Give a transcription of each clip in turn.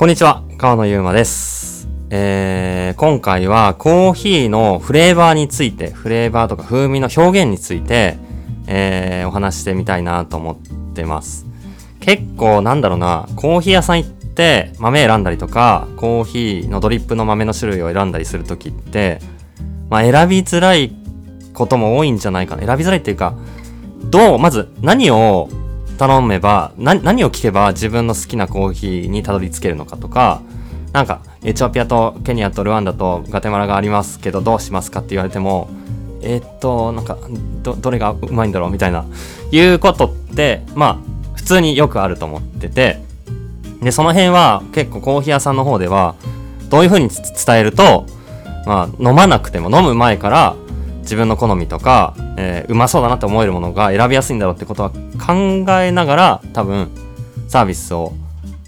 こんにちは、川野ゆうまです。えー、今回はコーヒーのフレーバーについて、フレーバーとか風味の表現について、えー、お話してみたいなと思ってます。結構なんだろうな、コーヒー屋さん行って豆選んだりとか、コーヒーのドリップの豆の種類を選んだりするときって、まあ選びづらいことも多いんじゃないかな。選びづらいっていうか、どう、まず何を頼めば、何を聞けば自分の好きなコーヒーにたどり着けるのかとか、なんか、エチオピアとケニアとルワンダとガテマラがありますけど、どうしますかって言われても、えーっと、なんか、ど、どれがうまいんだろうみたいな、いうことって、まあ、普通によくあると思ってて、で、その辺は結構コーヒー屋さんの方では、どういう風に伝えると、まあ、飲まなくても、飲む前から、自分の好みとか、えーうまそうだなって思えるものが選びやすいんだろうってことは考えながら多分サービスを、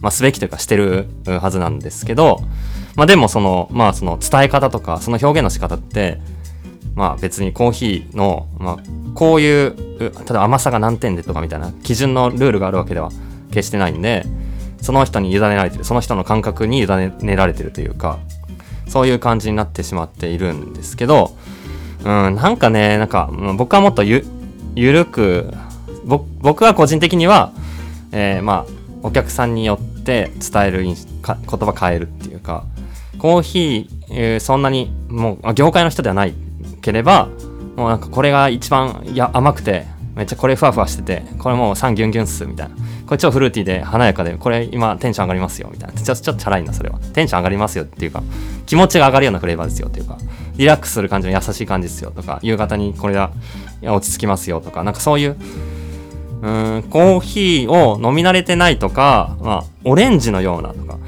まあ、すべきというかしてるはずなんですけど、まあでもその、まあその伝え方とかその表現の仕方って、まあ別にコーヒーの、まあこういう、う例えば甘さが何点でとかみたいな基準のルールがあるわけでは決してないんで、その人に委ねられてる、その人の感覚に委ねられてるというか、そういう感じになってしまっているんですけど、うん、なんかね、なんか、僕はもっとゆ、ゆるく、僕は個人的には、えーまあ、お客さんによって伝える言葉変えるっていうか、コーヒー、えーそんなに、もう、業界の人ではないければ、もうなんかこれが一番や甘くて、めっちゃこれふわふわしてて、これもう3ギュンギュンっす、みたいな。これ超フルーティーで華やかで、これ今テンション上がりますよ、みたいな。ちょっとチャラいな、それは。テンション上がりますよっていうか、気持ちが上がるようなフレーバーですよっていうか、リラックスする感じの優しい感じですよとか、夕方にこれが落ち着きますよとか、なんかそういう、うーん、コーヒーを飲み慣れてないとか、まあ、オレンジのようなとか、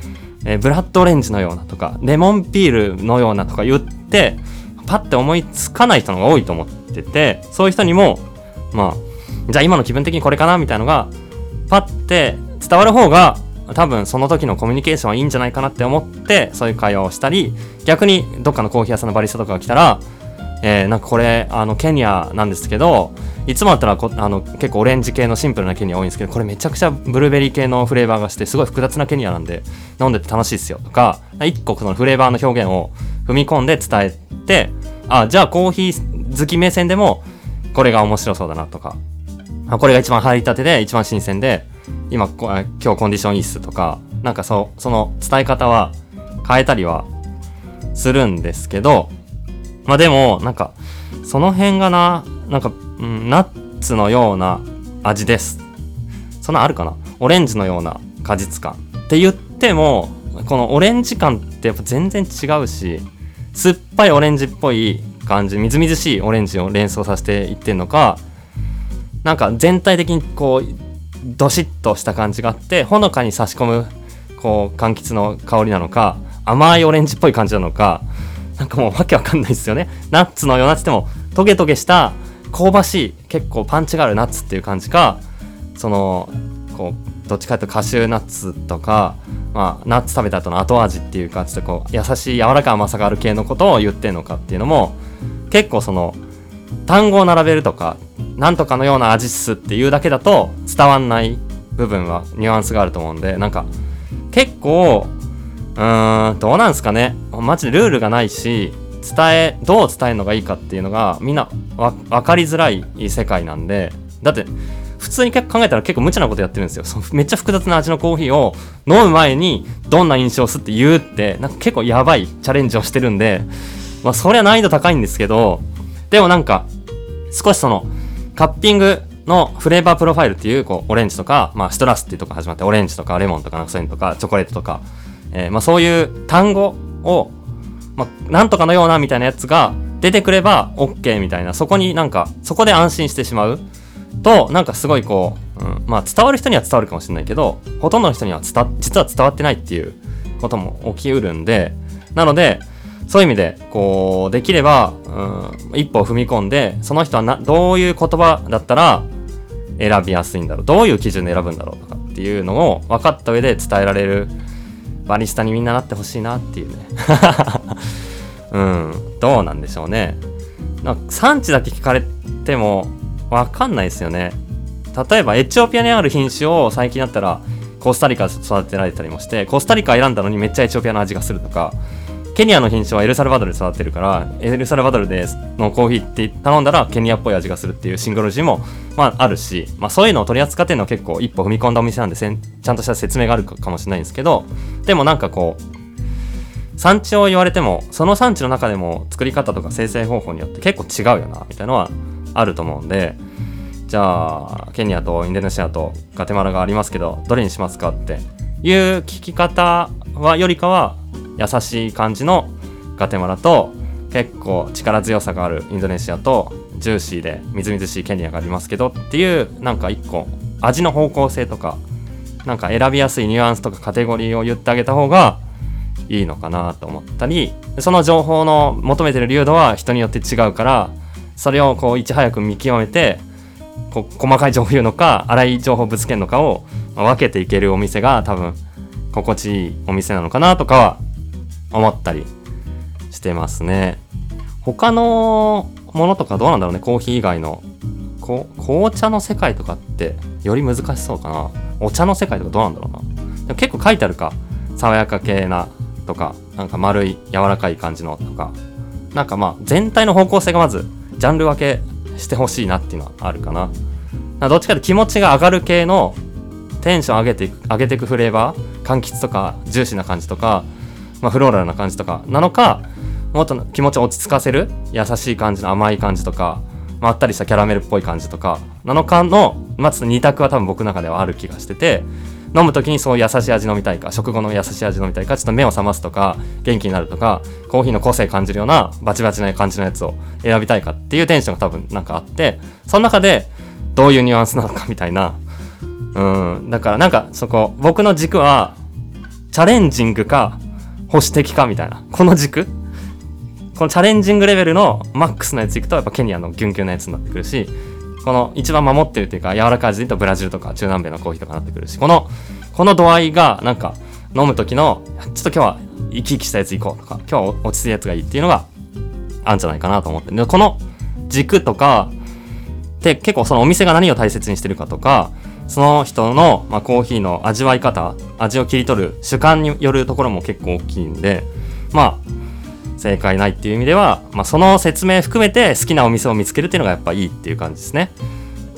えーブラッドオレンジのようなとか、レモンピールのようなとか言って、パッて思いつかない人のが多いと思ってて、そういう人にも、まあ、じゃあ今の気分的にこれかなみたいなのが、パッて伝わる方が、多分その時のコミュニケーションはいいんじゃないかなって思って、そういう会話をしたり、逆にどっかのコーヒー屋さんのバリスタとかが来たら、えーなんかこれ、あの、ケニアなんですけど、いつもだったらこあの結構オレンジ系のシンプルなケニア多いんですけど、これめちゃくちゃブルーベリー系のフレーバーがして、すごい複雑なケニアなんで、飲んでて楽しいですよ。とか、一個そのフレーバーの表現を踏み込んで伝えて、あ、じゃあコーヒー好き目線でも、これが面白そうだなとか、これが一番入りたてで一番新鮮で今今日コンディションいいっすとかなんかそその伝え方は変えたりはするんですけどまあでもなんかその辺がななんか、うん、ナッツのような味です。そんなあるかな？オレンジのような果実感。って言ってもこのオレンジ感ってやっぱ全然違うし酸っぱいオレンジっぽい感じみずみずしいオレンジを連想させていってんのかなんか全体的にこうどしっとした感じがあってほのかに差し込むこう柑橘の香りなのか甘いオレンジっぽい感じなのかなんかもう わけわかんないですよね。ナッツのようなってもトゲトゲした香ばしい結構パンチがあるナッツっていう感じかそのこうどっちかというとカシューナッツとか、まあ、ナッツ食べた後の後味っていうかちょっとこう優しい柔らかい甘さがある系のことを言ってんのかっていうのも結構その単語を並べるとかなんとかのような味っすっていうだけだと伝わんない部分はニュアンスがあると思うんでなんか結構うーんどうなんですかね。マジでルールがないし伝えどう伝えるのがいいかっていうのがみんなわ分かりづらい世界なんでだって普通に考えたら結構無茶なことやってるんですよ。そのめっちゃ複雑な味のコーヒーを飲む前にどんな印象をすって言うってなんか結構やばいチャレンジをしてるんでまあそりゃ難易度高いんですけどでもなんか少しそのカッピングのフレーバープロファイルっていうこうオレンジとか、まあ、シトラスっていうとこ始まってオレンジとかレモンとかなんかそういうのとかチョコレートとか、えーまあ、そういう単語を、まあ、なんとかのようなみたいなやつが出てくれば OK みたいなそこになんかそこで安心してしまう。となんかすごいこう、うん、まあ伝わる人には伝わるかもしれないけどほとんどの人には伝実は伝わってないっていうことも起きうるんでなのでそういう意味で、こう、できれば、うん、一歩踏み込んで、その人はな、どういう言葉だったら選びやすいんだろう、どういう基準で選ぶんだろうとかっていうのを分かった上で伝えられるバリスタにみんななってほしいなっていうね。うん、どうなんでしょうね。なんか産地だけ聞かれても分かんないですよね。例えばエチオピアにある品種を最近だったらコスタリカで育てられたりもしてコスタリカ選んだのにめっちゃエチオピアの味がするとかケニアの品種はエルサルバドルで育ってるからエルサルバドルでのコーヒーって頼んだらケニアっぽい味がするっていうシングルジーも、まあ、あるし、まあ、そういうのを取り扱ってるのは結構一歩踏み込んだお店なんでちゃんとした説明があるかもしれないんですけどでもなんかこう産地を言われてもその産地の中でも作り方とか生成方法によって結構違うよなみたいなのはあると思うんでじゃあケニアとインドネシアとガテマラがありますけどどれにしますかっていう聞き方はよりかは優しい感じのガテマラと結構力強さがあるインドネシアとジューシーでみずみずしいケニアがありますけどっていうなんか一個味の方向性とかなんか選びやすいニュアンスとかカテゴリーを言ってあげた方がいいのかなと思ったりその情報の求めてる流度は人によって違うからそれをこういち早く見極めてこ細かい情報言うのか粗い情報ぶつけるのかを分けていけるお店が多分心地いいお店なのかなとかは思ったりしてますね。他のものとかどうなんだろうね、コーヒー以外の。こ紅茶の世界とかってより難しそうかな。お茶の世界とかどうなんだろうな。でも結構書いてあるか。爽やか系なとか、なんか丸い柔らかい感じのとか。なんかまあ全体の方向性がまずジャンル分けしてほしいなっていうのはあるかな。かどっちかって気持ちが上がる系のテンション上げていく、上げていくフレーバー、柑橘とかジューシーな感じとか、まあ、フローラルな感じとかなのかもっと気持ちを落ち着かせる優しい感じの甘い感じとかまったりしたキャラメルっぽい感じとかなのかの、まあ、ちょっと2択は多分僕の中ではある気がしてて飲む時にそう優しい味飲みたいか食後の優しい味飲みたいかちょっと目を覚ますとか元気になるとかコーヒーの個性感じるようなバチバチな感じのやつを選びたいかっていうテンションが多分なんかあってその中でどういうニュアンスなのかみたいな。うんだからなんかそこ僕の軸はチャレンジングか保守的かみたいな。この軸このチャレンジングレベルのマックスのやついくと、やっぱケニアのギュンギュンのやつになってくるし、この一番守ってるっていうか、柔らかい味で言うとブラジルとか中南米のコーヒーとかなってくるし、この、この度合いが、なんか、飲む時の、ちょっと今日は生き生きしたやつ行こうとか、今日は落ち着いたやつがいいっていうのが、あるんじゃないかなと思って。で、この軸とか、で、結構そのお店が何を大切にしてるかとか、その人の、まあ、コーヒーの味わい方、味を切り取る主観によるところも結構大きいんで、まあ、正解ないっていう意味では、まあ、その説明含めて好きなお店を見つけるっていうのがやっぱいいっていう感じですね。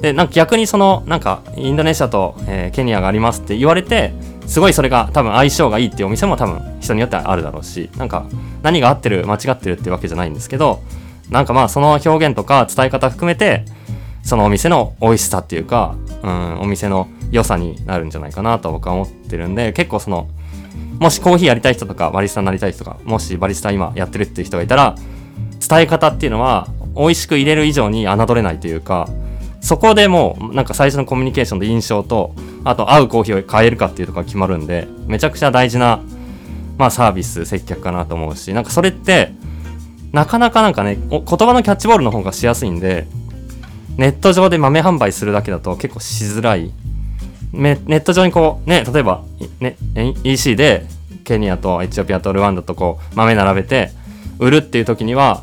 で、なんか逆にその、なんか、インドネシアと、えー、ケニアがありますって言われて、すごいそれが多分相性がいいっていうお店も多分人によってはあるだろうし、なんか何が合ってる、間違ってるってわけじゃないんですけど、なんかまあその表現とか伝え方含めて、そのお店の美味しさっていうか、うん、お店の良さになるんじゃないかなと僕は思ってるんで、結構その、もしコーヒーやりたい人とか、バリスタになりたい人とか、もしバリスタ今やってるっていう人がいたら、伝え方っていうのは、美味しく入れる以上に侮れないというか、そこでもう、なんか最初のコミュニケーションで印象と、あと合うコーヒーを変えるかっていうとこが決まるんで、めちゃくちゃ大事な、まあサービス、接客かなと思うし、なんかそれって、なかなかなんかね、言葉のキャッチボールの方がしやすいんで、ネット上で豆販売するだけだと結構しづらい。ネット上にこう、ね、例えば、ね、EC でケニアとエチオピアとルワンダとこう豆並べて売るっていう時には、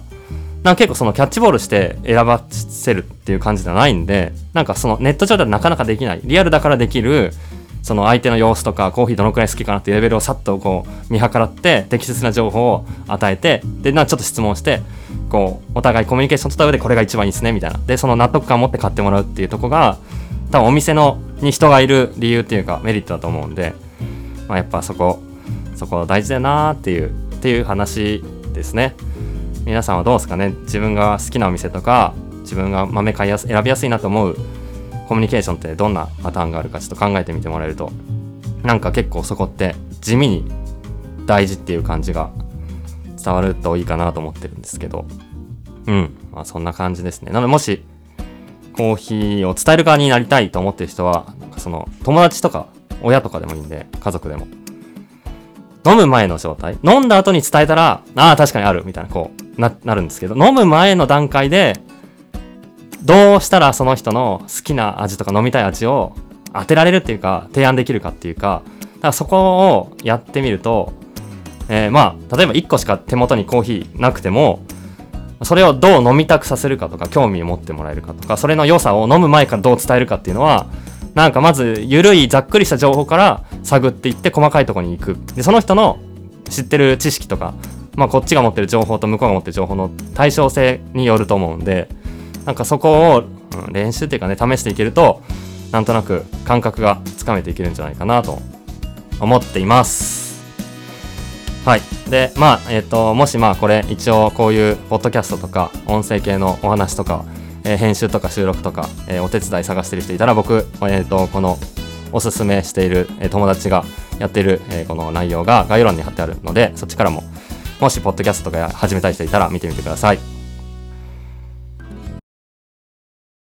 なんか結構そのキャッチボールして選ばせるっていう感じではないんで、なんかそのネット上ではなかなかできない。リアルだからできる、その相手の様子とかコーヒーどのくらい好きかなっていうレベルをさっとこう見計らって適切な情報を与えてでなちょっと質問してこうお互いコミュニケーション取った上でこれが一番いいですねみたいな。でその納得感を持って買ってもらうっていうとこが多分お店のに人がいる理由っていうかメリットだと思うんで、まあ、やっぱそこそこ大事だよなっていうっていう話ですね。皆さんはどうですかね？自分が好きなお店とか自分が豆買いやす選びやすいなと思うコミュニケーションってどんなパターンがあるかちょっと考えてみてもらえるとなんか結構そこって地味に大事っていう感じが伝わるといいかなと思ってるんですけど。うん。まあそんな感じですね。なのでもしコーヒーを伝える側になりたいと思ってる人はなんかその友達とか親とかでもいいんで家族でも。飲む前の状態。飲んだ後に伝えたらああ確かにあるみたいなこうななるんですけど飲む前の段階でどうしたらその人の好きな味とか飲みたい味を当てられるっていうか、提案できるかっていうか、だからそこをやってみると、えー、まあ、例えば1個しか手元にコーヒーなくても、それをどう飲みたくさせるかとか、興味を持ってもらえるかとか、それの良さを飲む前からどう伝えるかっていうのは、なんかまず緩いざっくりした情報から探っていって細かいところに行く。でその人の知ってる知識とかまあこっちが持ってる情報と向こうが持ってる情報の対称性によると思うんでなんかそこを、うん、練習っていうかね試していけるとなんとなく感覚がつかめていけるんじゃないかなと思っていますはいでまあえっ、ー、ともしまあこれ一応こういうポッドキャストとか音声系のお話とかえー、編集とか収録とか、えー、お手伝い探してる人いたら僕、えーと、このおすすめしている、えー、友達がやっている、えー、この内容が概要欄に貼ってあるのでそっちからももしポッドキャストとか始めたい人いたら見てみてください。